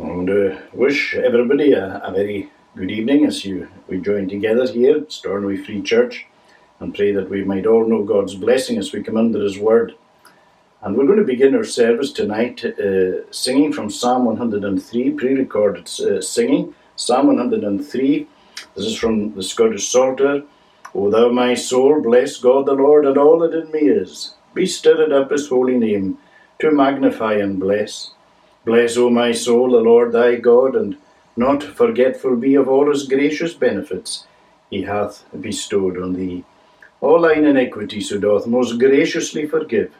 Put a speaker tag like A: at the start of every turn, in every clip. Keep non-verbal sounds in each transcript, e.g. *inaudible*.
A: I want to wish everybody a, a very good evening as you we join together here at Stornoway Free Church and pray that we might all know God's blessing as we come under His Word. And we're going to begin our service tonight uh, singing from Psalm 103, pre recorded uh, singing. Psalm 103, this is from the Scottish Psalter. O thou my soul, bless God the Lord, and all that in me is. Be stirred up his holy name, to magnify and bless. Bless, O my soul, the Lord thy God, and not forgetful be of all his gracious benefits he hath bestowed on thee. All thine iniquities who doth most graciously forgive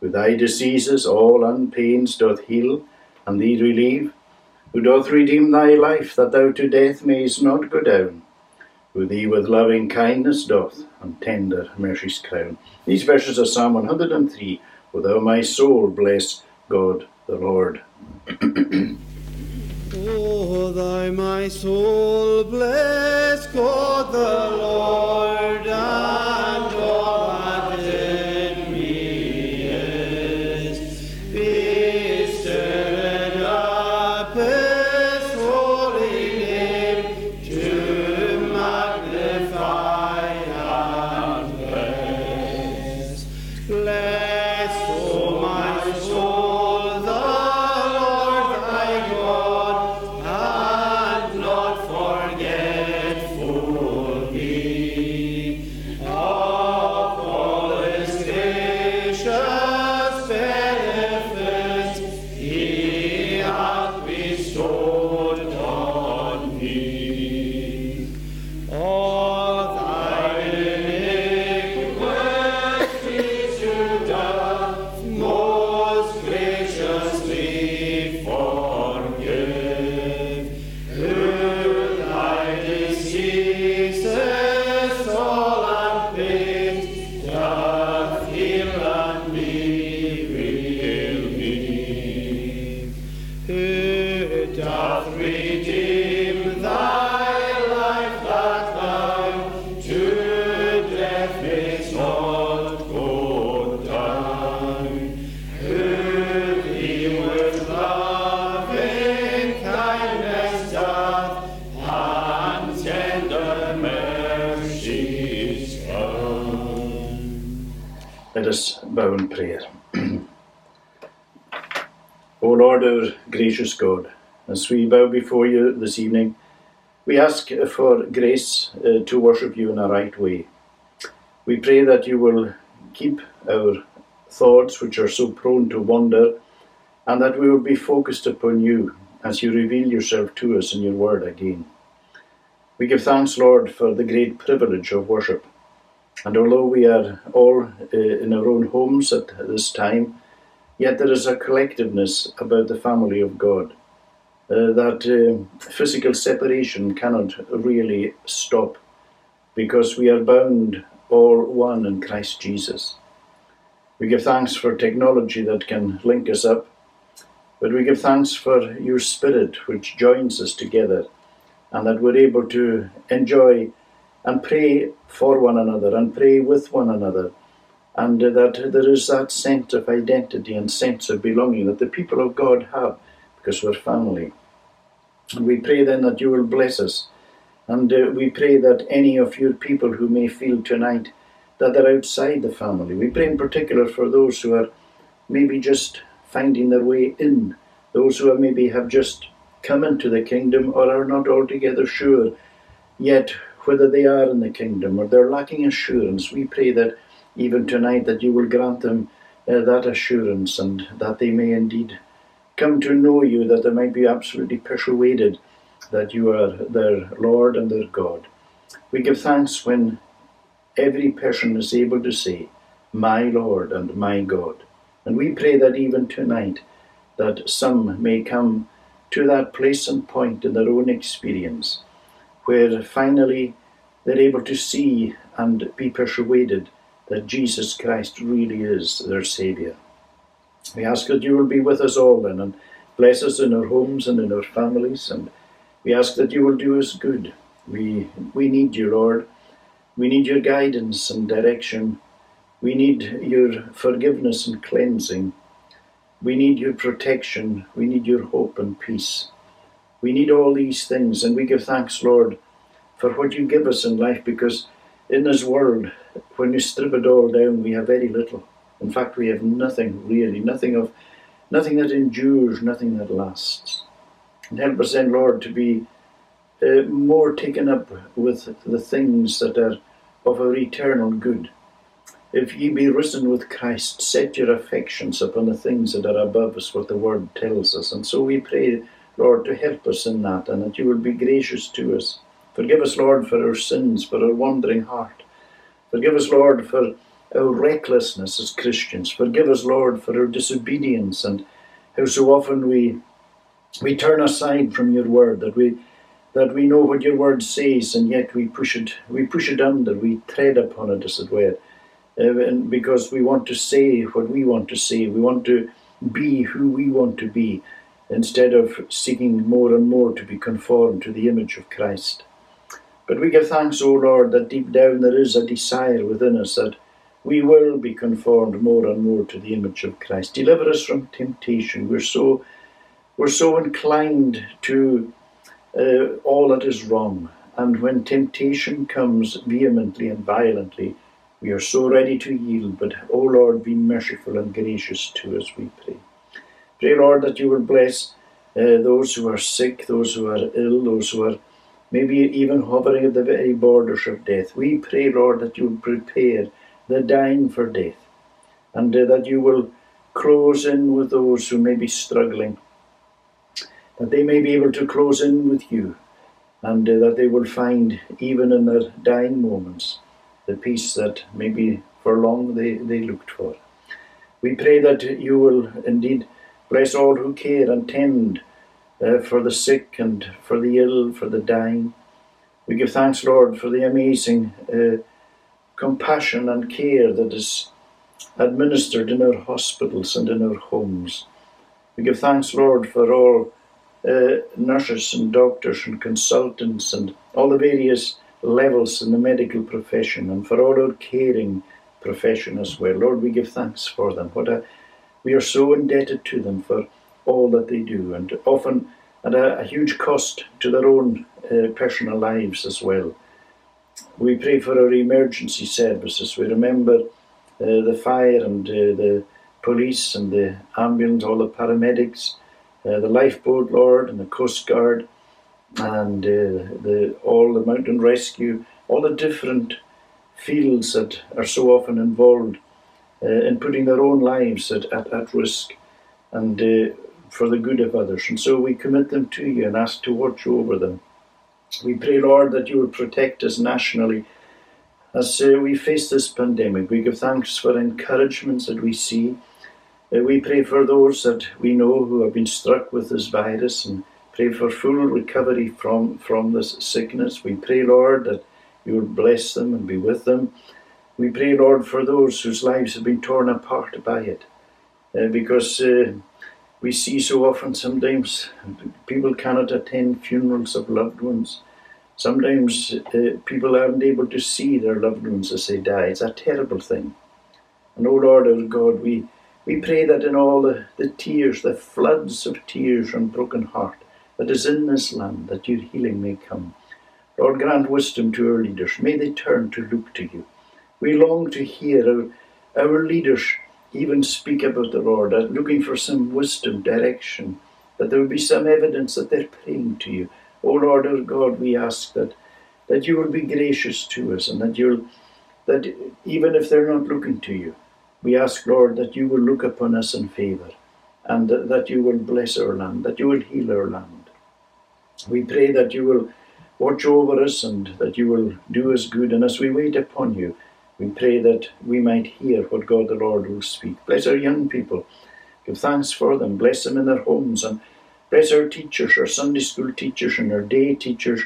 A: who thy diseases all and pains doth heal, and thee relieve, who doth redeem thy life, that thou to death mayst not go down, who thee with loving kindness doth, and tender mercies crown. These verses of Psalm one hundred and three. 103, O thou my soul, bless God the Lord.
B: O thy my soul, bless God the Lord,
A: we bow before you this evening, we ask for grace uh, to worship you in a right way. We pray that you will keep our thoughts, which are so prone to wander, and that we will be focused upon you as you reveal yourself to us in your word again. We give thanks, Lord, for the great privilege of worship. And although we are all uh, in our own homes at this time, yet there is a collectiveness about the family of God. Uh, that uh, physical separation cannot really stop because we are bound all one in Christ Jesus. We give thanks for technology that can link us up, but we give thanks for your Spirit which joins us together and that we're able to enjoy and pray for one another and pray with one another, and that there is that sense of identity and sense of belonging that the people of God have because we're family. And we pray then that you will bless us, and uh, we pray that any of your people who may feel tonight that they're outside the family, we pray in particular for those who are maybe just finding their way in, those who are maybe have just come into the kingdom or are not altogether sure yet whether they are in the kingdom or they're lacking assurance. We pray that even tonight that you will grant them uh, that assurance and that they may indeed come to know you, that they might be absolutely persuaded that you are their Lord and their God. We give thanks when every person is able to say, My Lord and my God. And we pray that even tonight that some may come to that place and point in their own experience where finally they're able to see and be persuaded that Jesus Christ really is their Saviour. We ask that you will be with us all then and bless us in our homes and in our families, and we ask that you will do us good. We, we need you, Lord. We need your guidance and direction. We need your forgiveness and cleansing. We need your protection. We need your hope and peace. We need all these things, and we give thanks, Lord, for what you give us in life, because in this world, when you strip it all down, we have very little. In fact, we have nothing really, nothing of, nothing that endures, nothing that lasts. And help us then, Lord, to be uh, more taken up with the things that are of our eternal good. If ye be risen with Christ, set your affections upon the things that are above us, what the word tells us. And so we pray, Lord, to help us in that, and that you will be gracious to us. Forgive us, Lord, for our sins, for our wandering heart. Forgive us, Lord, for our recklessness as Christians. Forgive us, Lord, for our disobedience and how so often we we turn aside from your word, that we that we know what your word says, and yet we push it we push it under, we tread upon it, as it were, uh, and because we want to say what we want to say, we want to be who we want to be, instead of seeking more and more to be conformed to the image of Christ. But we give thanks, O Lord, that deep down there is a desire within us that we will be conformed more and more to the image of Christ. Deliver us from temptation. We're so we're so inclined to uh, all that is wrong, and when temptation comes vehemently and violently, we are so ready to yield. But, O Lord, be merciful and gracious to us, we pray. Pray, Lord, that you will bless uh, those who are sick, those who are ill, those who are maybe even hovering at the very borders of death. We pray, Lord, that you will prepare the dying for death, and uh, that you will close in with those who may be struggling, that they may be able to close in with you, and uh, that they will find, even in their dying moments, the peace that maybe for long they, they looked for. We pray that you will indeed bless all who care and tend uh, for the sick and for the ill, for the dying. We give thanks, Lord, for the amazing uh, compassion and care that is administered in our hospitals and in our homes. We give thanks, Lord, for all uh, nurses and doctors and consultants and all the various levels in the medical profession and for all our caring profession as well. Lord, we give thanks for them. What a, we are so indebted to them for all that they do, and often at a, a huge cost to their own uh, personal lives as well. We pray for our emergency services. We remember uh, the fire and uh, the police and the ambulance, all the paramedics, uh, the lifeboat, Lord, and the Coast Guard, and uh, the all the mountain rescue, all the different fields that are so often involved uh, in putting their own lives at, at, at risk. And uh, for the good of others. And so we commit them to you and ask to watch over them. We pray, Lord, that you will protect us nationally as uh, we face this pandemic. We give thanks for encouragements that we see. Uh, we pray for those that we know who have been struck with this virus and pray for full recovery from, from this sickness. We pray, Lord, that you will bless them and be with them. We pray, Lord, for those whose lives have been torn apart by it. Uh, because uh, we see so often sometimes people cannot attend funerals of loved ones. Sometimes uh, people aren't able to see their loved ones as they die. It's a terrible thing. And, O oh Lord our God, we, we pray that in all the, the tears, the floods of tears and broken heart that is in this land, that your healing may come. Lord, grant wisdom to our leaders. May they turn to look to you. We long to hear our, our leaders even speak about the Lord, looking for some wisdom, direction, that there will be some evidence that they're praying to you. O Lord our God, we ask that that you will be gracious to us and that you'll that even if they're not looking to you, we ask, Lord, that you will look upon us in favour and that you will bless our land, that you will heal our land. We pray that you will watch over us and that you will do us good, and as we wait upon you, we pray that we might hear what God the Lord will speak. Bless our young people. Give thanks for them. Bless them in their homes. And bless our teachers, our Sunday school teachers and our day teachers.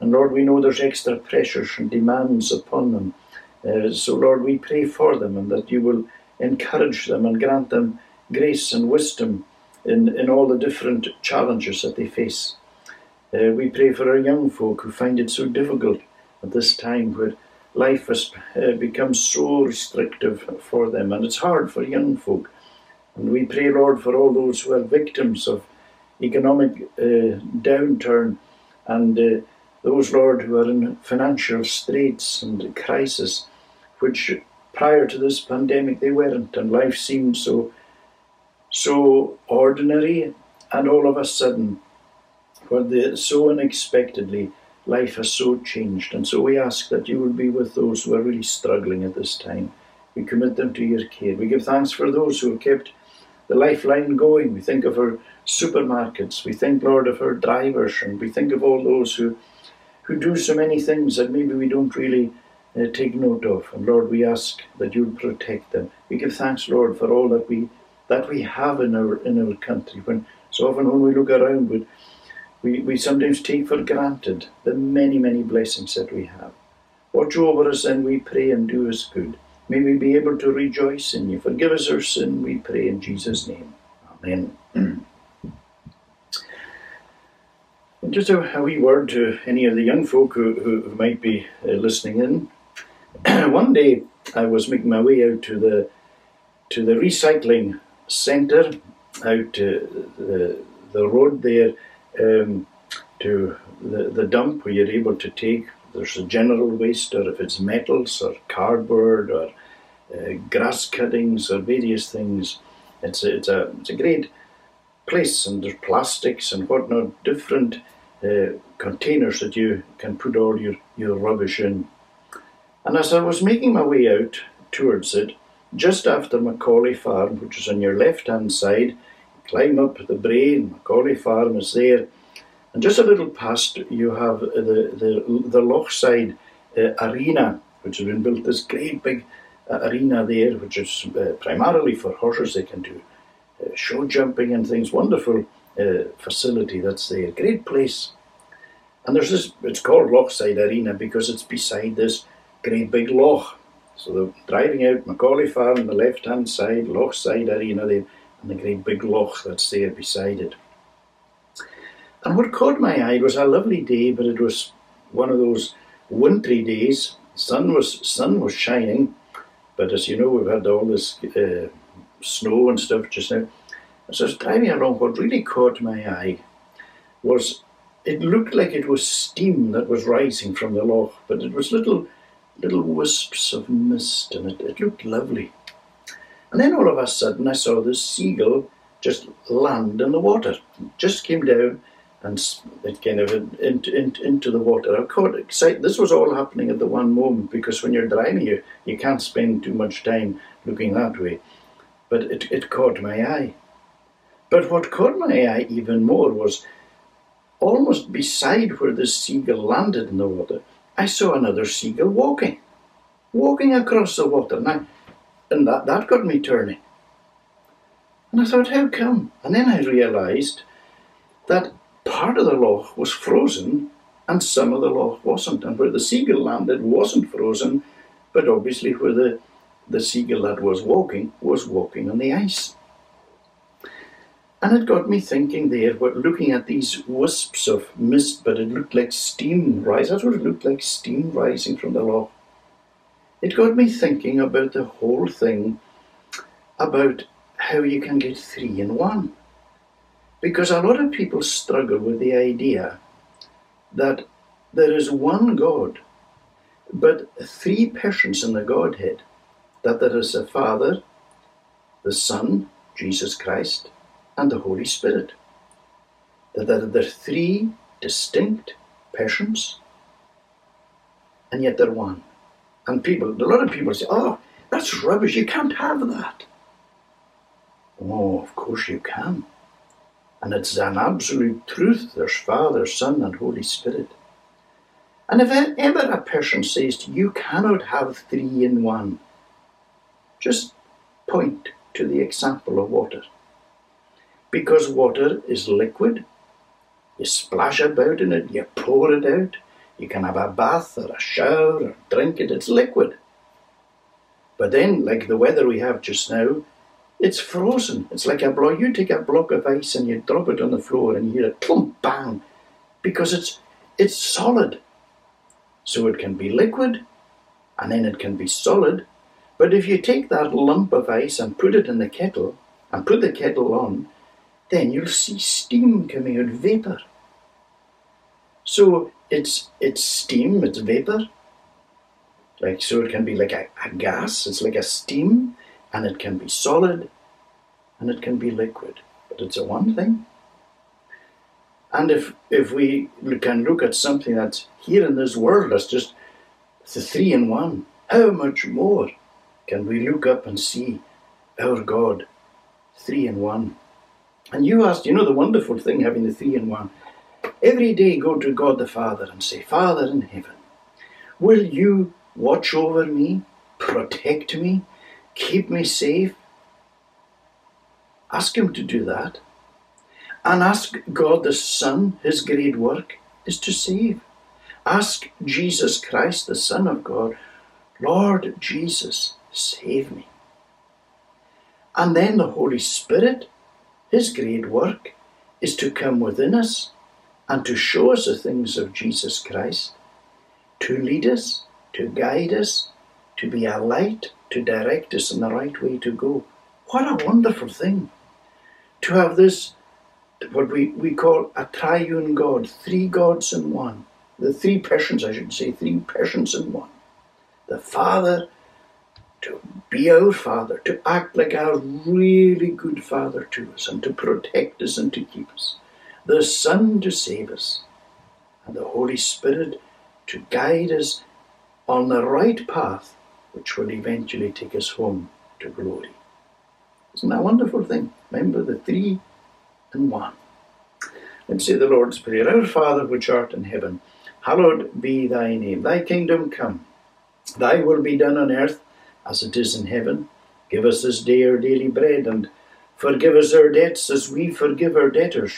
A: And Lord, we know there's extra pressures and demands upon them. Uh, so, Lord, we pray for them and that you will encourage them and grant them grace and wisdom in, in all the different challenges that they face. Uh, we pray for our young folk who find it so difficult at this time where life has uh, become so restrictive for them, and it's hard for young folk. And we pray, Lord, for all those who are victims of economic uh, downturn and uh, those, Lord, who are in financial straits and crisis, which prior to this pandemic they weren't, and life seemed so so ordinary, and all of a sudden, for the, so unexpectedly, life has so changed. And so we ask that you will be with those who are really struggling at this time. We commit them to your care. We give thanks for those who have kept the lifeline going. We think of our supermarkets. We think, Lord, of our drivers, and we think of all those who who do so many things that maybe we don't really uh, take note of. And Lord, we ask that you protect them. We give thanks, Lord, for all that we that we have in our in our country. When so often when we look around, we we, we sometimes take for granted the many many blessings that we have. Watch over us, and we pray, and do us good. May we be able to rejoice in you. Forgive us our sin, we pray in Jesus' name. Amen. *clears throat* Just a, a, wee word to any of the young folk who, who, who might be uh, listening in. *clears throat* One day I was making my way out to the to the recycling centre, out to the, the road there, um, to the, the dump where you're able to take there's a general waste, or if it's metals or cardboard or uh, grass cuttings or various things. It's a, it's a it's a great place, and there's plastics and whatnot, different uh, containers that you can put all your, your rubbish in. And as I was making my way out towards it, just after Macaulay Farm, which is on your left hand side, climb up the brae, Macaulay Farm is there. And just a little past, you have the, the, the Lochside uh, Arena, which has been built, this great big uh, arena there, which is uh, primarily for horses. They can do uh, show jumping and things. Wonderful uh, facility that's there. Great place. And there's this, it's called Lochside Arena because it's beside this great big loch. So they're driving out Macaulay Farm on the left hand side, Lochside Arena there, and the great big loch that's there beside it. And what caught my eye was a lovely day, but it was one of those wintry days. Sun was sun was shining, but as you know, we've had all this uh, snow and stuff just now. As I was driving along, what really caught my eye was it looked like it was steam that was rising from the loch, but it was little little wisps of mist, and it, it looked lovely. And then all of a sudden, I saw this seagull just land in the water. It just came down and it kind of into, into, into the water. I caught excited. This was all happening at the one moment because when you're driving, you, you can't spend too much time looking that way. But it, it caught my eye. But what caught my eye even more was almost beside where the seagull landed in the water, I saw another seagull walking, walking across the water. Now, and that, that got me turning. And I thought, how come? And then I realized that part of the loch was frozen and some of the loch wasn't. And where the seagull landed wasn't frozen, but obviously where the, the seagull that was walking was walking on the ice. And it got me thinking there, looking at these wisps of mist, but it looked like steam rising. That's what it looked like, steam rising from the loch. It got me thinking about the whole thing, about how you can get three in one. Because a lot of people struggle with the idea that there is one God, but three persons in the Godhead. That there is a Father, the Son, Jesus Christ, and the Holy Spirit. That there are three distinct persons, and yet they're one. And people, a lot of people say, oh, that's rubbish, you can't have that. Oh, of course you can. And it's an absolute truth. There's Father, Son, and Holy Spirit. And if ever a person says to you, you cannot have three in one, just point to the example of water because water is liquid. You splash about in it, you pour it out. You can have a bath or a shower or drink it, it's liquid. But then, like the weather we have just now, it's frozen. It's like a block. You take a block of ice and you drop it on the floor and you hear a clump bang because it's it's solid. So it can be liquid and then it can be solid. But if you take that lump of ice and put it in the kettle and put the kettle on, then you'll see steam coming out, vapor. So it's it's steam, it's vapor. Like so it can be like a, a gas, it's like a steam, and it can be solid and it can be liquid. But it's a one thing. And if if we can look at something that's here in this world that's just the three in one, how much more can we look up and see our God three in one? And you asked, you know, the wonderful thing having the three in one. Every day go to God the Father and say, Father in heaven, will you watch over me, protect me, keep me safe? Ask Him to do that. And ask God the Son, His great work is to save. Ask Jesus Christ, the Son of God, Lord Jesus, save me. And then the Holy Spirit, His great work is to come within us and to show us the things of Jesus Christ, to lead us, to guide us, to be a light, to direct us in the right way to go. What a wonderful thing to have this, what we, we call a triune God, three gods in one. The three persons, I should say, three persons in one. The Father, to be our Father, to act like our really good Father to us, and to protect us and to keep us the Son to save us, and the Holy Spirit to guide us on the right path, which will eventually take us home to glory. Isn't that a wonderful thing? Remember the three and one. Let's say the Lord's Prayer. Our Father which art in heaven, hallowed be thy name. Thy kingdom come. Thy will be done on earth as it is in heaven. Give us this day our daily bread, and forgive us our debts as we forgive our debtors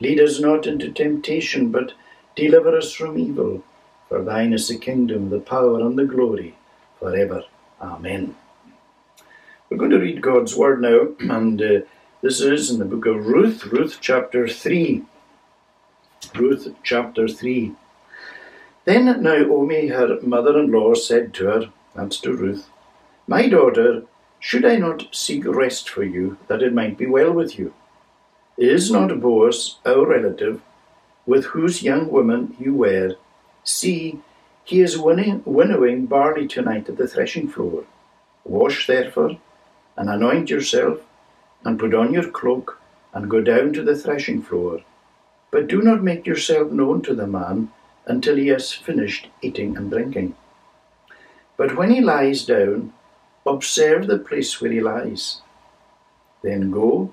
A: Lead us not into temptation, but deliver us from evil. For thine is the kingdom, the power, and the glory, forever. Amen. We're going to read God's word now, *clears throat* and uh, this is in the book of Ruth, Ruth chapter 3. Ruth chapter 3. Then Naomi, her mother in law, said to her, that's to Ruth, My daughter, should I not seek rest for you, that it might be well with you? Is not Boaz our relative, with whose young woman you were? See, he is winnowing barley tonight at the threshing floor. Wash therefore, and anoint yourself, and put on your cloak, and go down to the threshing floor. But do not make yourself known to the man until he has finished eating and drinking. But when he lies down, observe the place where he lies. Then go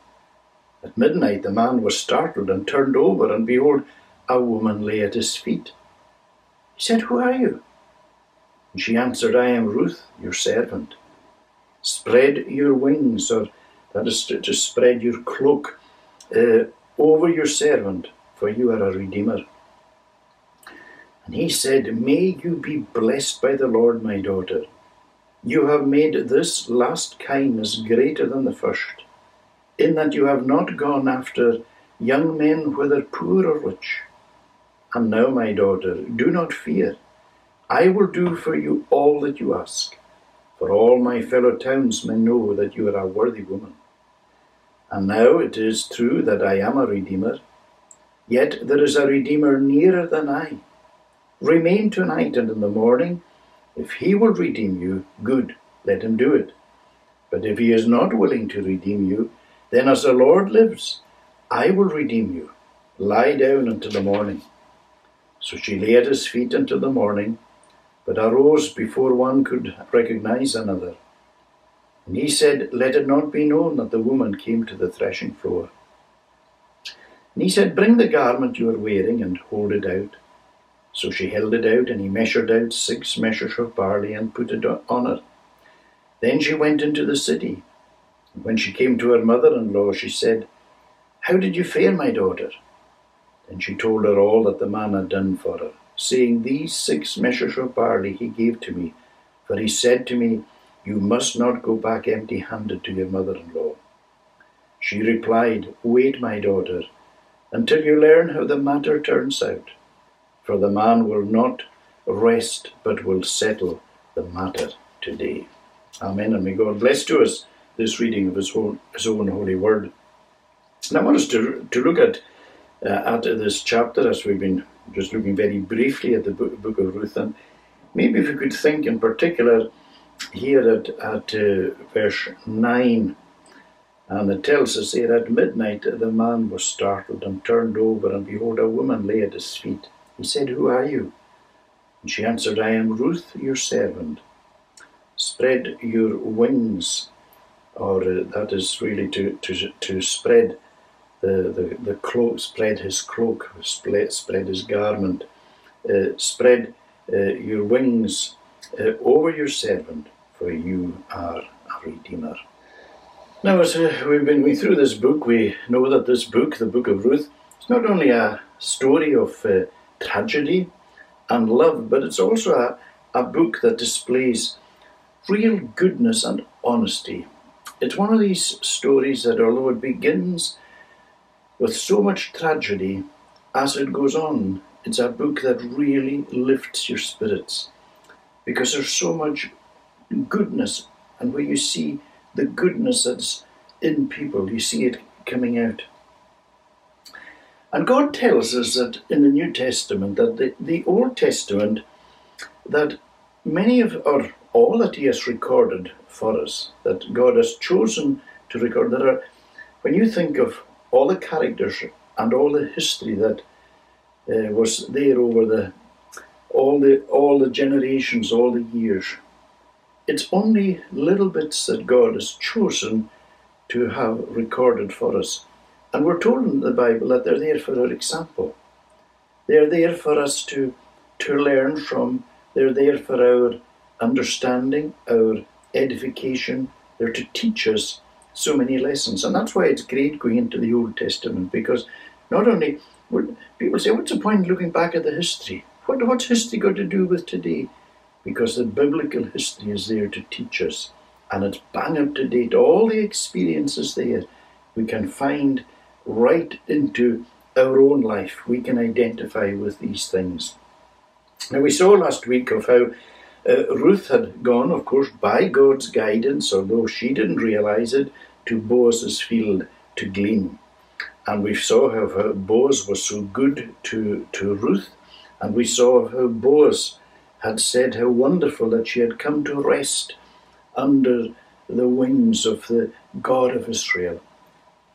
A: At midnight the man was startled and turned over, and behold, a woman lay at his feet. He said, Who are you? And she answered, I am Ruth, your servant. Spread your wings, or that is to, to spread your cloak uh, over your servant, for you are a redeemer. And he said, May you be blessed by the Lord, my daughter. You have made this last kindness greater than the first in that you have not gone after young men, whether poor or rich. And now, my daughter, do not fear. I will do for you all that you ask, for all my fellow townsmen know that you are a worthy woman. And now it is true that I am a Redeemer, yet there is a Redeemer nearer than I. Remain tonight and in the morning. If he will redeem you, good, let him do it. But if he is not willing to redeem you, then, as the Lord lives, I will redeem you. Lie down until the morning. So she lay at his feet until the morning, but arose before one could recognize another. And he said, Let it not be known that the woman came to the threshing floor. And he said, Bring the garment you are wearing and hold it out. So she held it out, and he measured out six measures of barley and put it on her. Then she went into the city when she came to her mother in law, she said, How did you fare, my daughter? Then she told her all that the man had done for her, saying, These six measures of barley he gave to me, for he said to me, You must not go back empty handed to your mother in law. She replied, Wait, my daughter, until you learn how the matter turns out, for the man will not rest but will settle the matter today. Amen. And may God bless to us this reading of His own, his own holy word. And I want us to, to look at, uh, at this chapter as we've been just looking very briefly at the book, of Ruth. And maybe if we could think in particular here at, at uh, verse 9. And it tells us here at midnight the man was startled and turned over, and behold, a woman lay at his feet. He said, Who are you? And she answered, I am Ruth, your servant. Spread your wings, or uh, that is really to, to, to spread the, the, the cloak, spread his cloak, spread, spread his garment, uh, spread uh, your wings uh, over your servant, for you are a redeemer. Now, as uh, we've been going through this book, we know that this book, the book of Ruth, is not only a story of uh, tragedy and love, but it's also a, a book that displays real goodness and honesty. It's one of these stories that, although it begins with so much tragedy, as it goes on, it's a book that really lifts your spirits because there's so much goodness, and where you see the goodness that's in people, you see it coming out. And God tells us that in the New Testament, that the, the Old Testament, that many of, or all that He has recorded for us, that God has chosen to record, there are, when you think of all the characters and all the history that uh, was there over the all the all the generations, all the years, it's only little bits that God has chosen to have recorded for us. And we're told in the Bible that they're there for our example. They're there for us to, to learn from. They're there for our understanding, our edification. They're to teach us so many lessons. And that's why it's great going into the Old Testament because not only would people say, what's the point looking back at the history? What, what's history got to do with today? Because the biblical history is there to teach us and it's bang up to date. All the experiences there we can find right into our own life. We can identify with these things. Now, we saw last week of how uh, Ruth had gone, of course, by God's guidance, although she didn't realize it, to Boaz's field to glean. And we saw how Boaz was so good to, to Ruth, and we saw how Boaz had said how wonderful that she had come to rest under the wings of the God of Israel.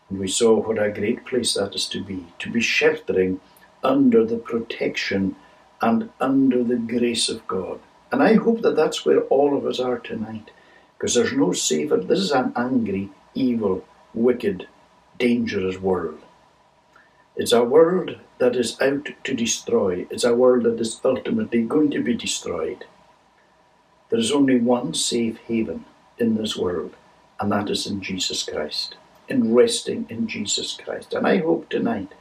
A: And we saw what a great place that is to be, to be sheltering under the protection and under the grace of God. And I hope that that's where all of us are tonight, because there's no safer. This is an angry, evil, wicked, dangerous world. It's a world that is out to destroy. It's a world that is ultimately going to be destroyed. There is only one safe haven in this world, and that is in Jesus Christ, in resting in Jesus Christ. And I hope tonight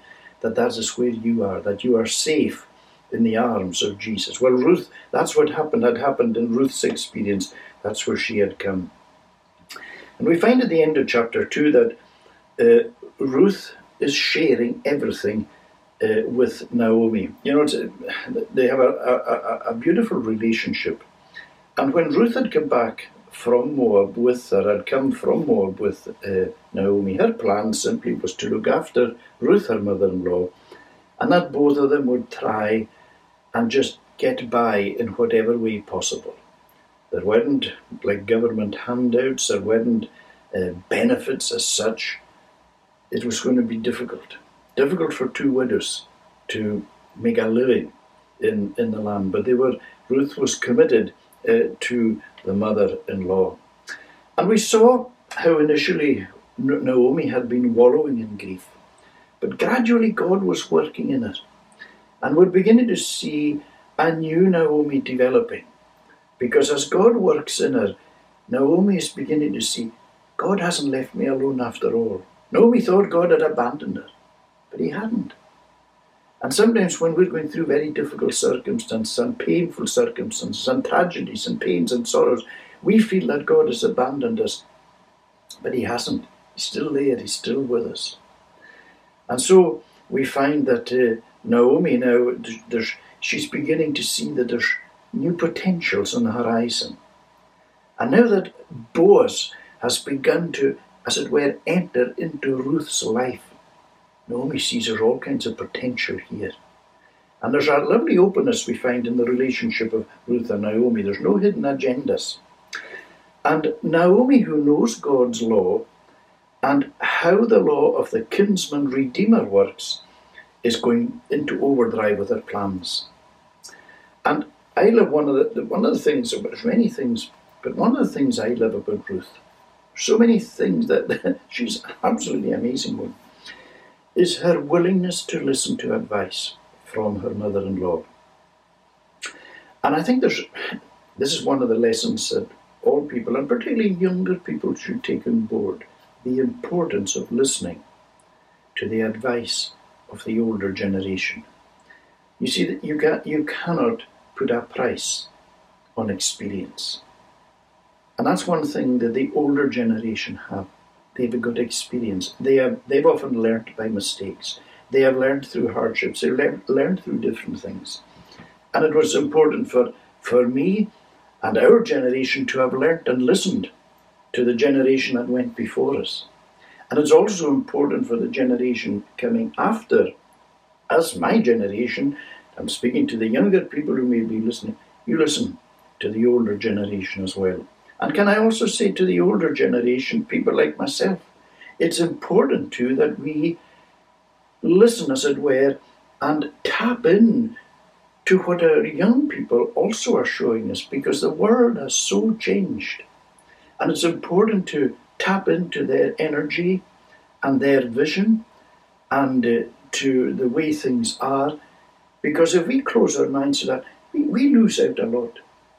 A: that that is where you are, that you are safe in the arms of Jesus. Well, Ruth, that's what happened, had happened in Ruth's experience. That's where she had come. And we find at the end of chapter 2 that uh, Ruth is sharing everything uh, with Naomi. You know, they have a, a, a, beautiful relationship. And when Ruth had come back from Moab with her, had come from Moab with uh, Naomi, her plan simply was to look after Ruth, her mother in law, and that both of them would try and just get by in whatever way possible. There weren't like government handouts, there weren't uh, benefits as such. It was going to be difficult. Difficult for two widows to make a living in, in the land, but they were Ruth was committed uh, to the mother-in-law. And we saw how initially Naomi had been wallowing in grief. But gradually God was working in it. And we're beginning to see a new Naomi developing. Because as God works in her, Naomi is beginning to see God hasn't left me alone after all. Naomi thought God had abandoned her, but he hadn't. And sometimes when we're going through very difficult circumstances and painful circumstances and tragedies and pains and sorrows, we feel that God has abandoned us. But he hasn't. He's still there, he's still with us. And so we find that uh, Naomi now, she's beginning to see that there's new potentials on the horizon. And now that Boaz has begun to, as it were, enter into Ruth's life, Naomi sees there's all kinds of potential here. And there's a lovely openness we find in the relationship of Ruth and Naomi. There's no hidden agendas. And Naomi, who knows God's law and how the law of the kinsman redeemer works, is going into overdrive with her plans. And I love one of the one of the things. There's many things, but one of the things I love about Ruth, so many things that *laughs* she's absolutely amazing with, is her willingness to listen to advice from her mother-in-law. And I think there's *laughs* this is one of the lessons that all people, and particularly younger people, should take on board the importance of listening to the advice of the older generation. You see that you, can, you cannot put a price on experience. And that's one thing that the older generation have. They've a good experience. They have, they've often learned by mistakes. They have learned through hardships. They've learned, learned through different things. And it was important for, for me and our generation to have learnt and listened to the generation that went before us. And it's also important for the generation coming after us, my generation, I'm speaking to the younger people who may be listening. You listen to the older generation as well. And can I also say to the older generation, people like myself, it's important too that we listen, as it were, and tap in to what our young people also are showing us because the world has so changed. And it's important to tap into their energy and their vision and uh, to the way things are because if we close our minds to that, we, we lose out a lot.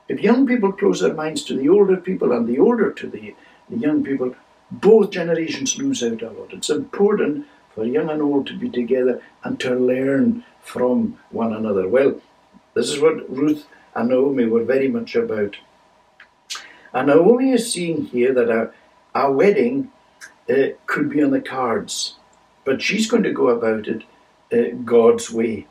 A: If young people close their minds to the older people and the older to the, the young people, both generations lose out a lot. It's important for young and old to be together and to learn from one another. Well, this is what Ruth and Naomi were very much about. And Naomi is seeing here that our, our wedding uh, could be on the cards, but she's going to go about it uh, God's way.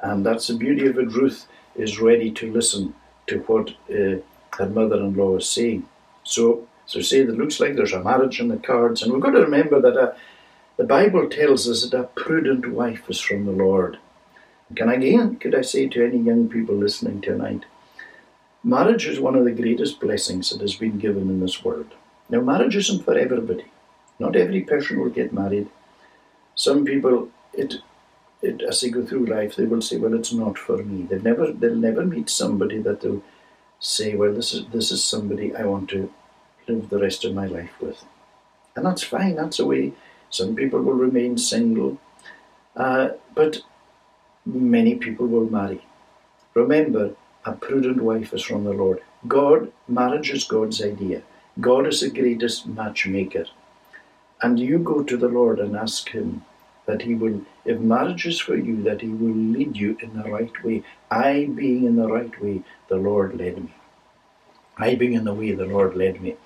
A: And that's the beauty of it. Ruth is ready to listen to what uh, her mother-in-law is saying. So, so say that looks like there's a marriage in the cards, and we've got to remember that a, uh, the Bible tells us that a prudent wife is from the Lord. Can I again, could I say to any young people listening tonight, marriage is one of the greatest blessings that has been given in this world. Now, marriage isn't for everybody. Not every person will get married. Some people, it it, as they go through life, they will say, "Well, it's not for me." They'll never, they'll never meet somebody that they'll say, "Well, this is this is somebody I want to live the rest of my life with," and that's fine. That's the way some people will remain single, uh, but many people will marry. Remember, a prudent wife is from the Lord. God, marriage is God's idea. God is the greatest matchmaker. And you go to the Lord and ask Him that He will, if marriage is for you, that He will lead you in the right way. I being in the right way, the Lord led me. I being in the way, the Lord led me.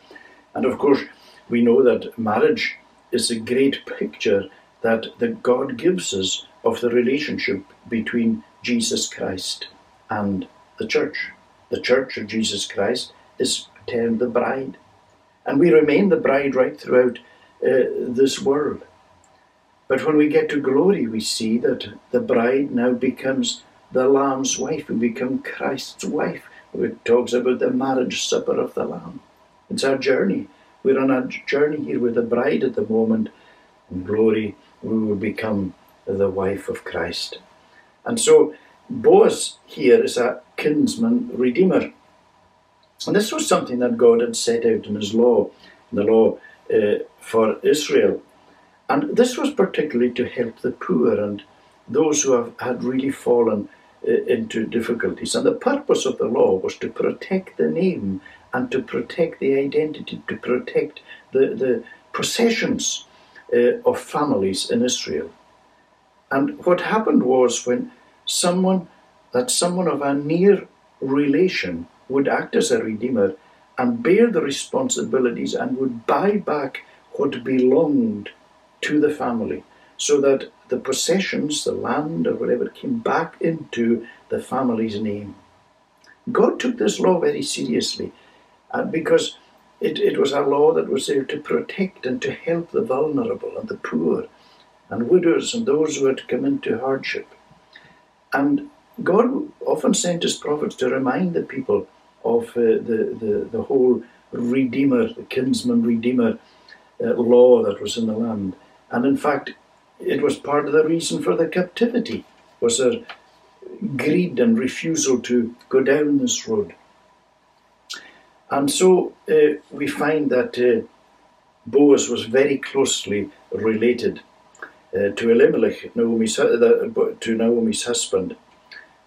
A: And of course, we know that marriage is a great picture that the God gives us of the relationship between Jesus Christ and the church. The church of Jesus Christ is termed the bride. And we remain the bride right throughout uh, this world. But when we get to glory, we see that the bride now becomes the Lamb's wife, we become Christ's wife. It talks about the marriage supper of the Lamb. It's our journey. We're on a journey here with the bride at the moment. In glory, we will become the wife of Christ. And so, Boaz here is a kinsman redeemer. And this was something that God had set out in His law, in the law uh, for Israel. And this was particularly to help the poor and those who have, had really fallen uh, into difficulties. And the purpose of the law was to protect the name and to protect the identity, to protect the, the possessions uh, of families in Israel. And what happened was when someone, that someone of a near relation would act as a redeemer and bear the responsibilities and would buy back what belonged to the family so that the possessions, the land or whatever, came back into the family's name. God took this law very seriously uh, because it, it was a law that was there to protect and to help the vulnerable and the poor and widows and those who had come into hardship. And God often sent his prophets to remind the people of uh, the, the, the whole Redeemer, the kinsman Redeemer uh, law that was in the land. And in fact, it was part of the reason for the captivity, was their greed and refusal to go down this road. And so uh, we find that uh, Boaz was very closely related uh, to Elimelech, Naomi's, to Naomi's husband.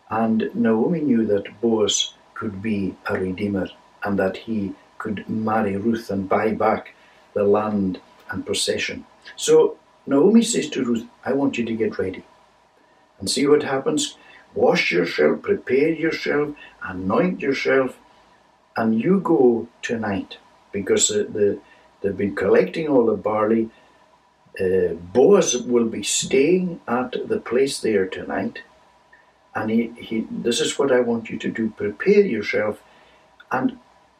A: And Naomi knew that Boaz could be a redeemer and that he could marry Ruth and buy back the land and possession. So Naomi says to Ruth, I want you to get ready and see what happens. Wash yourself, prepare yourself, anoint yourself, and you go tonight because the, the, they've been collecting all the barley. Uh, Boaz will be staying at the place there tonight, and he, he, this is what I want you to do prepare yourself. And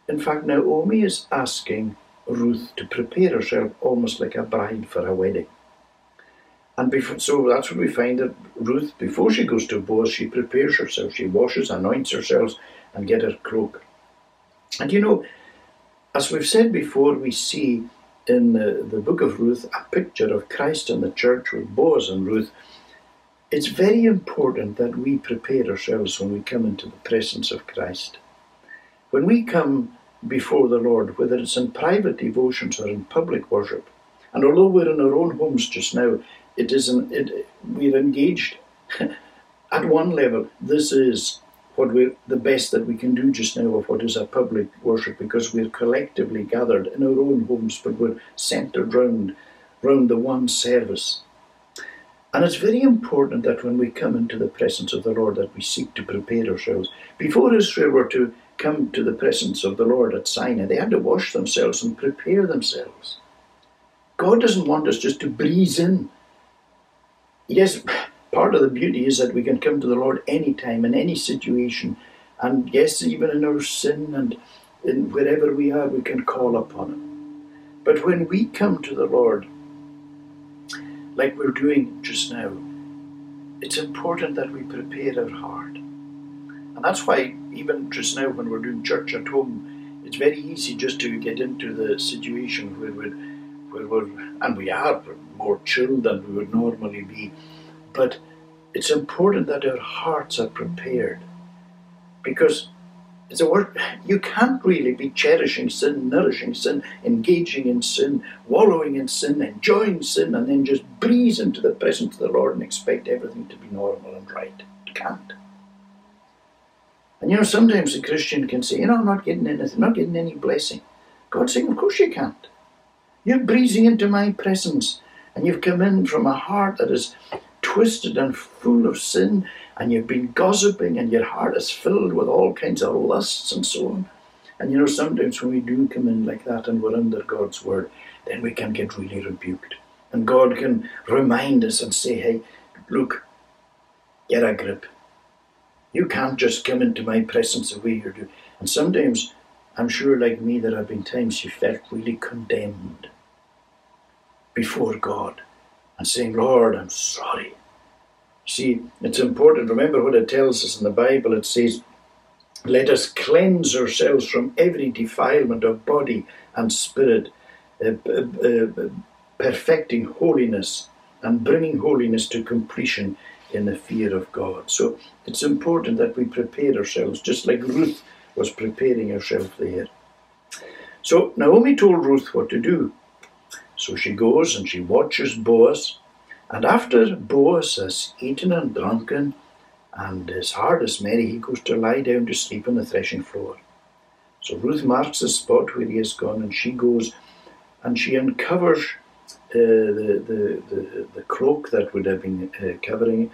A: in fact, Naomi is asking Ruth to prepare herself almost like a bride for a wedding. And before, so that's what we find that Ruth, before she goes to Boaz, she prepares herself. She washes, anoints herself, and get her cloak. And you know, as we've said before, we see in the, the book of Ruth a picture of Christ and the church with Boaz and Ruth. It's very important that we prepare ourselves when we come into the presence of Christ. When we come before the Lord, whether it's in private devotions or in public worship, and although we're in our own homes just now, it is an, it, we're engaged *laughs* at one level. This is what we're the best that we can do just now of what is a public worship because we're collectively gathered in our own homes, but we're centered round round the one service. And it's very important that when we come into the presence of the Lord that we seek to prepare ourselves. Before Israel were to come to the presence of the Lord at Sinai, they had to wash themselves and prepare themselves. God doesn't want us just to breeze in yes, part of the beauty is that we can come to the Lord anytime, in any situation. And yes, even in our sin and in wherever we are, we can call upon Him. But when we come to the Lord, like we're doing just now, it's important that we prepare our heart. And that's why, even just now, when we're doing church at home, it's very easy just to get into the situation where we're, where we're and we are more chilled than we would normally be. But it's important that our hearts are prepared because word you can't really be cherishing sin, nourishing sin, engaging in sin, wallowing in sin, enjoying sin, and then just breeze into the presence of the Lord and expect everything to be normal and right. You can't. And you know, sometimes a Christian can say, you know, I'm not getting anything, not getting any blessing. God's saying, of course you can't. You're breezing into my presence and you've come in from a heart that is twisted and full of sin, and you've been gossiping, and your heart is filled with all kinds of lusts and so on. And you know, sometimes when we do come in like that and we're under God's word, then we can get really rebuked. And God can remind us and say, hey, look, get a grip. You can't just come into my presence the way you're doing. And sometimes, I'm sure, like me, there have been times you felt really condemned before God and saying, Lord, I'm sorry. See, it's important. Remember what it tells us in the Bible. It says, Let us cleanse ourselves from every defilement of body and spirit, uh, uh, uh, perfecting holiness and bringing holiness to completion in the fear of God. So it's important that we prepare ourselves, just like Ruth was preparing herself there. So Naomi told Ruth what to do. So she goes and she watches Boaz. And after Boaz has eaten and drunken, and his heart is merry, he goes to lie down to sleep on the threshing floor. So Ruth marks the spot where he has gone, and she goes and she uncovers uh, the, the, the, the cloak that would have been uh, covering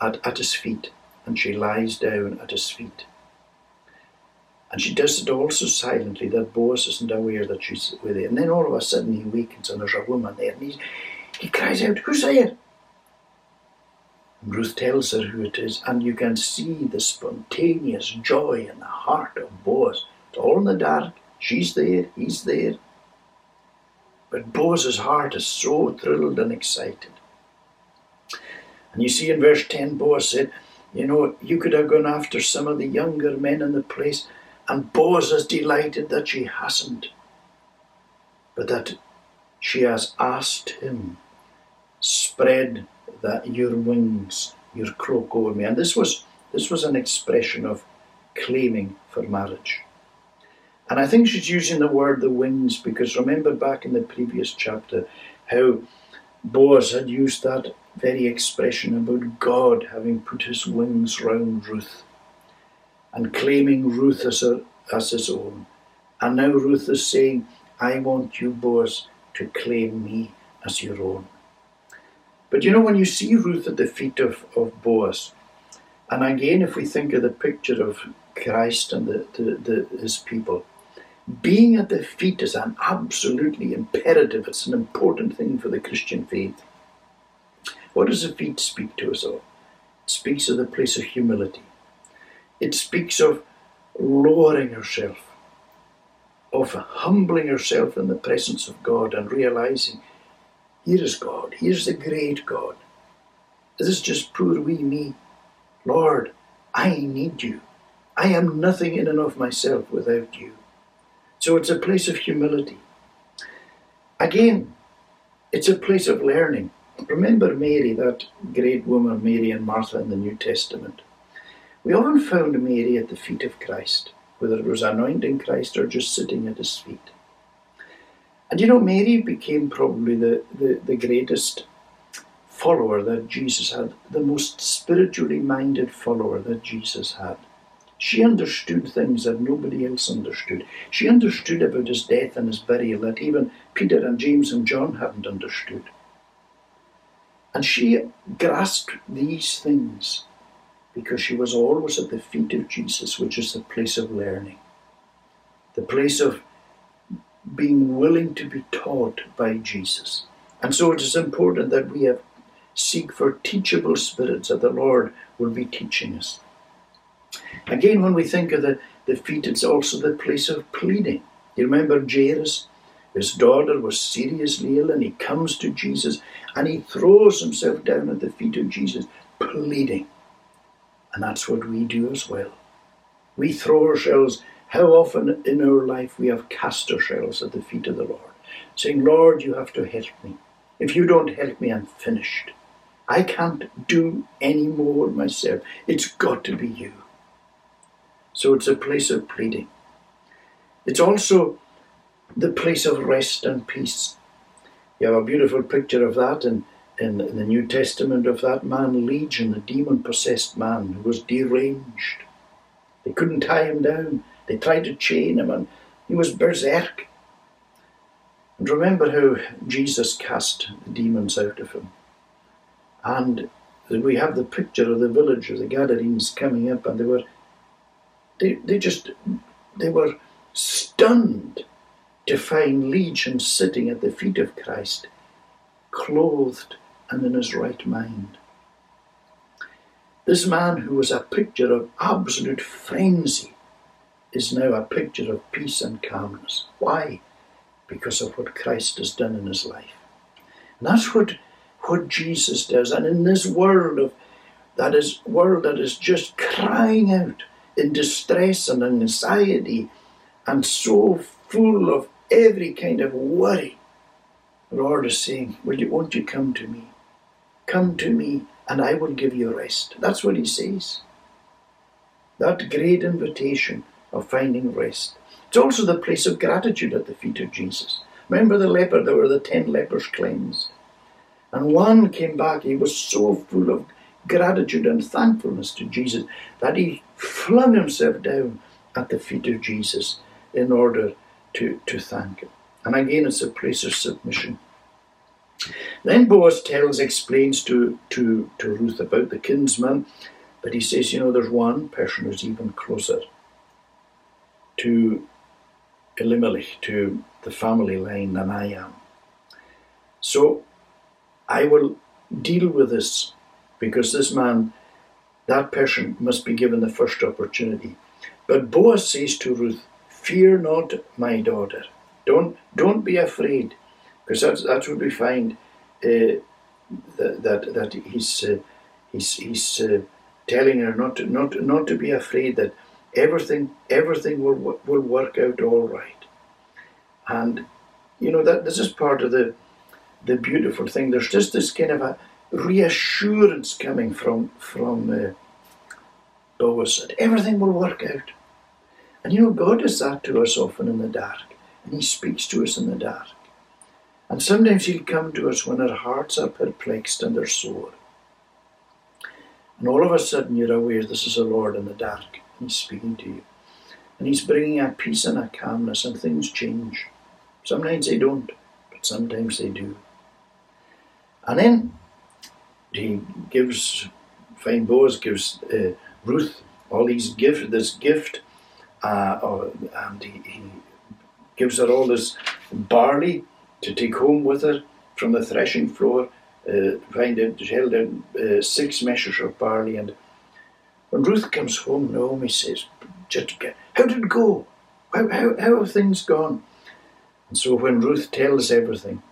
A: at, at his feet, and she lies down at his feet. And she does it all so silently, that Boaz isn't aware that she's with it. And then all of a sudden he wakens and there's a woman there, and he, he cries out, Who's there? And Ruth tells her who it is, and you can see the spontaneous joy in the heart of Boaz. It's all in the dark. She's there, he's there. But Boaz's heart is so thrilled and excited. And you see in verse 10, Boaz said, You know, you could have gone after some of the younger men in the place, and Boaz is delighted that she hasn't, but that she has asked him, Spread that your wings, your cloak over me. And this was this was an expression of claiming for marriage. And I think she's using the word the wings because remember back in the previous chapter how Boaz had used that very expression about God having put his wings round Ruth and claiming Ruth as, a, as his own. And now Ruth is saying, I want you, Boaz, to claim me as your own. But you know, when you see Ruth at the feet of, of Boaz, and again, if we think of the picture of Christ and the, the, the, his people, being at the feet is an absolutely imperative, it's an important thing for the Christian faith. What does the feet speak to us of? It speaks of the place of humility. It speaks of lowering yourself, of humbling yourself in the presence of God and realizing here is God. Here's the great God. This is just poor wee me. Lord, I need you. I am nothing in and of myself without you. So it's a place of humility. Again, it's a place of learning. Remember Mary, that great woman, Mary and Martha in the New Testament. We often found Mary at the feet of Christ, whether it was anointing Christ or just sitting at his feet. And you know, Mary became probably the, the, the greatest follower that Jesus had, the most spiritually minded follower that Jesus had. She understood things that nobody else understood. She understood about his death and his burial that even Peter and James and John hadn't understood. And she grasped these things because she was always at the feet of Jesus, which is the place of learning, the place of being willing to be taught by Jesus. And so it is important that we have seek for teachable spirits that the Lord will be teaching us. Again, when we think of the, the feet, it's also the place of pleading. You remember Jairus? His daughter was seriously ill, and he comes to Jesus and he throws himself down at the feet of Jesus, pleading. And that's what we do as well. We throw ourselves how often in our life we have cast ourselves at the feet of the Lord, saying, Lord, you have to help me. If you don't help me, I'm finished. I can't do any more myself. It's got to be you. So it's a place of pleading. It's also the place of rest and peace. You have a beautiful picture of that in, in, the New Testament of that man Legion, the demon possessed man who was deranged. They couldn't tie him down. They tried to chain him and he was berserk. And remember how Jesus cast the demons out of him. And we have the picture of the village of the Gadarenes coming up and they were they, they just they were stunned to find Legion sitting at the feet of Christ, clothed and in his right mind. This man who was a picture of absolute frenzy is now a picture of peace and calmness. Why? Because of what Christ has done in his life. And that's what, what Jesus does. And in this world of that is world that is just crying out in distress and anxiety and so full of every kind of worry, the Lord is saying, Will you won't you come to me? Come to me and I will give you rest. That's what he says. That great invitation of finding rest. It's also the place of gratitude at the feet of Jesus. Remember the leper, there were the ten lepers cleansed. And one came back, he was so full of gratitude and thankfulness to Jesus that he flung himself down at the feet of Jesus in order to, to thank him. And again, it's a place of submission. Then Boaz tells, explains to, to, to Ruth about the kinsman, but he says, you know, there's one person who's even closer to Elimelech, to the family line than I am. So I will deal with this because this man, that person, must be given the first opportunity. But Boaz says to Ruth, Fear not, my daughter. Don't, don't be afraid. Because that's, that's what we find uh, that, that, that he's, uh, he's, he's uh, telling her not to, not, not to be afraid that everything, everything will, will work out all right. And, you know, that this is part of the, the beautiful thing. There's just this kind of a reassurance coming from, from uh, Boaz that everything will work out. And you know, God does that to us often in the dark, and He speaks to us in the dark. And sometimes He'll come to us when our hearts are perplexed and they're sore. And all of a sudden you're aware this is the Lord in the dark, He's speaking to you. And He's bringing a peace and a calmness, and things change. Sometimes they don't, but sometimes they do. And then he gives, fine Boaz gives uh, Ruth all these gift, this gift uh, and he, he gives her all this barley to take home with her from the threshing floor. Uh, find she held in uh, six measures of barley. And when Ruth comes home, Naomi says, How did it go? How, how, how have things gone? And so when Ruth tells everything,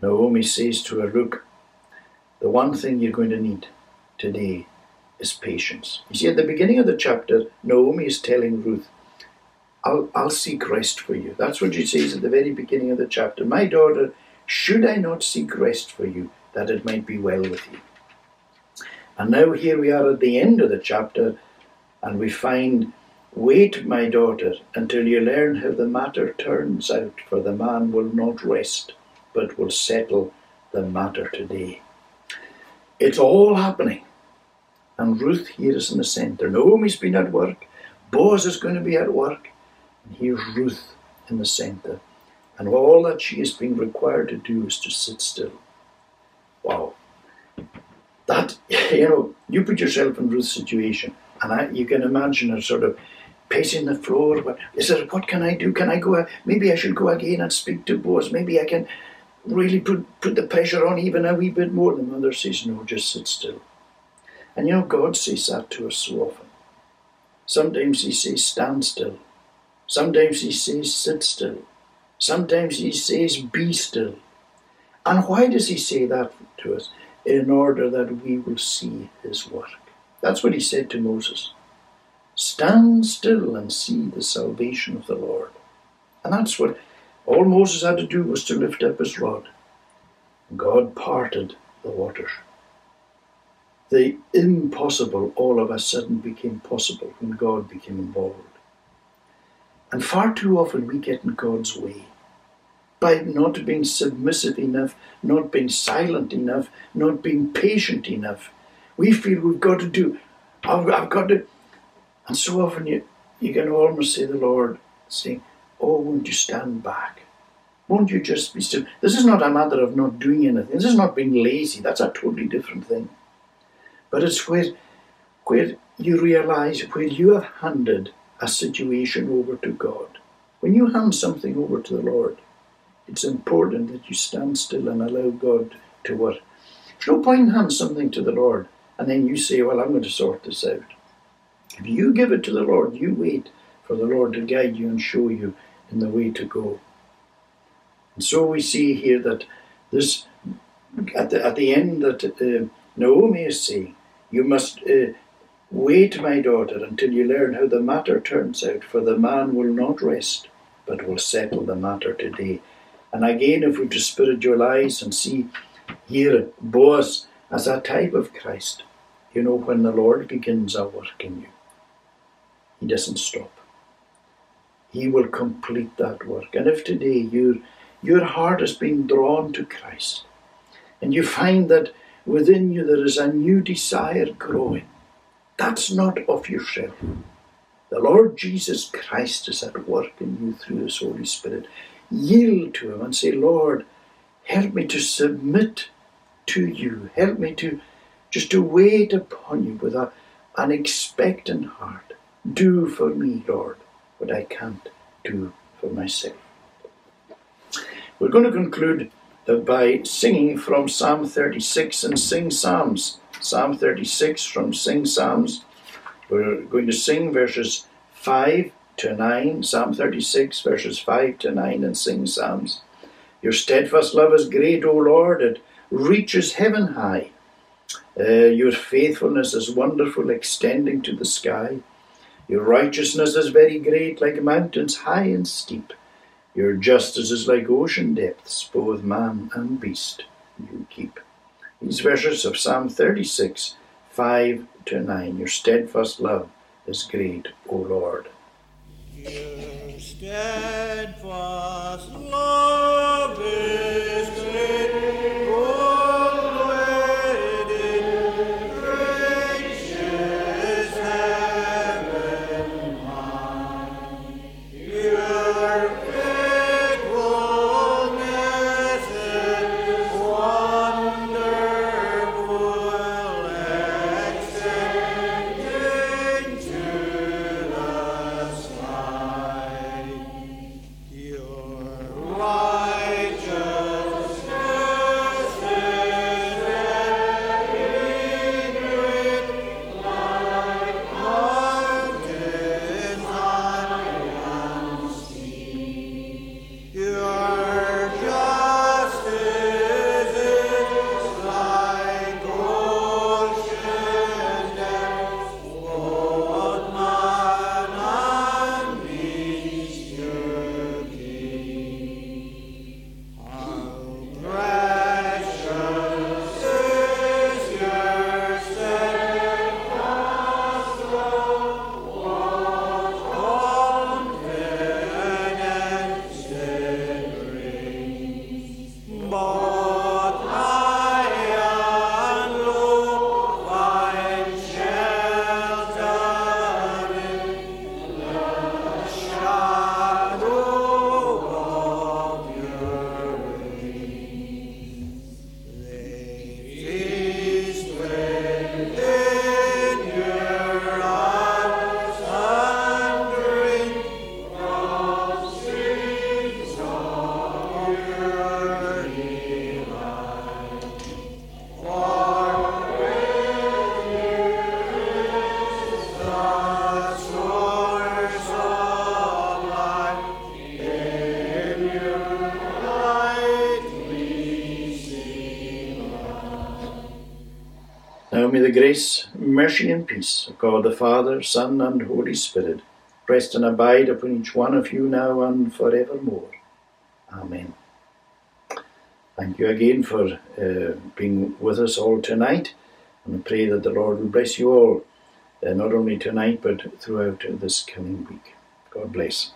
A: Naomi says to her, Look, the one thing you're going to need today is patience. You see, at the beginning of the chapter, Naomi is telling Ruth, I'll, I'll seek rest for you. That's what she says at the very beginning of the chapter. My daughter, should I not seek rest for you, that it might be well with you? And now here we are at the end of the chapter, and we find, Wait, my daughter, until you learn how the matter turns out, for the man will not rest, but will settle the matter today. It's all happening. And Ruth here is in the centre. Naomi's been at work. Boaz is going to be at work. And here's Ruth in the centre. And all that she is being required to do is to sit still. Wow. That, you know, you put yourself in Ruth's situation, and I, you can imagine her sort of pacing the floor. But is it, what can I do? Can I go? Maybe I should go again and speak to Boaz. Maybe I can really put, put the pressure on even a wee bit more. The mother says, no, just sit still. And you know, God says that to us so often. Sometimes He says, stand still. Sometimes He says, sit still. Sometimes He says, be still. And why does He say that to us? In order that we will see His work. That's what He said to Moses. Stand still and see the salvation of the Lord. And that's what all Moses had to do was to lift up his rod. God parted the waters the impossible all of a sudden became possible when God became involved. And far too often we get in God's way by not being submissive enough, not being silent enough, not being patient enough. We feel we've got to do, I've, I've got to. And so often you, you can almost say the Lord saying, Oh, won't you stand back? Won't you just be still? This is not a matter of not doing anything. This is not being lazy. That's a totally different thing. But it's where, where you realize where you have handed a situation over to God. When you hand something over to the Lord, it's important that you stand still and allow God to work. There's no point in handing something to the Lord and then you say, Well, I'm going to sort this out. If you give it to the Lord, you wait for the Lord to guide you and show you in the way to go. And so we see here that this, at the, at the end, that uh, Naomi is saying, you must uh, wait, my daughter, until you learn how the matter turns out, for the man will not rest, but will settle the matter today. And again, if we to spiritualize and see here Boaz as a type of Christ, you know, when the Lord begins a work in you, He doesn't stop. He will complete that work. And if today your, your heart has been drawn to Christ, and you find that within you there is a new desire growing. That's not of yourself. The Lord Jesus Christ is at work in you through His Holy Spirit. Yield to Him and say, Lord, Help me to submit to you. Help me to just to wait upon you with a, an expectant heart. Do for me, Lord, what I can't do for myself. We're going to conclude by singing from Psalm 36 and sing Psalms. Psalm 36 from Sing Psalms. We're going to sing verses 5 to 9, Psalm 36, verses 5 to 9, and sing Psalms. Your steadfast love is great, O Lord, it reaches heaven high. Uh, your faithfulness is wonderful, extending to the sky. Your righteousness is very great, like mountains high and steep. Your justice is like ocean depths, both man and beast you keep. These verses of Psalm 36, 5 to 9. Your steadfast love is great, O Lord.
B: Your steadfast love is
A: the grace, mercy, and peace of God the Father, Son, and Holy Spirit rest and abide upon each one of you now and forevermore. Amen. Thank you again for uh, being with us all tonight, and I pray that the Lord will bless you all, uh, not only tonight but throughout this coming week. God bless.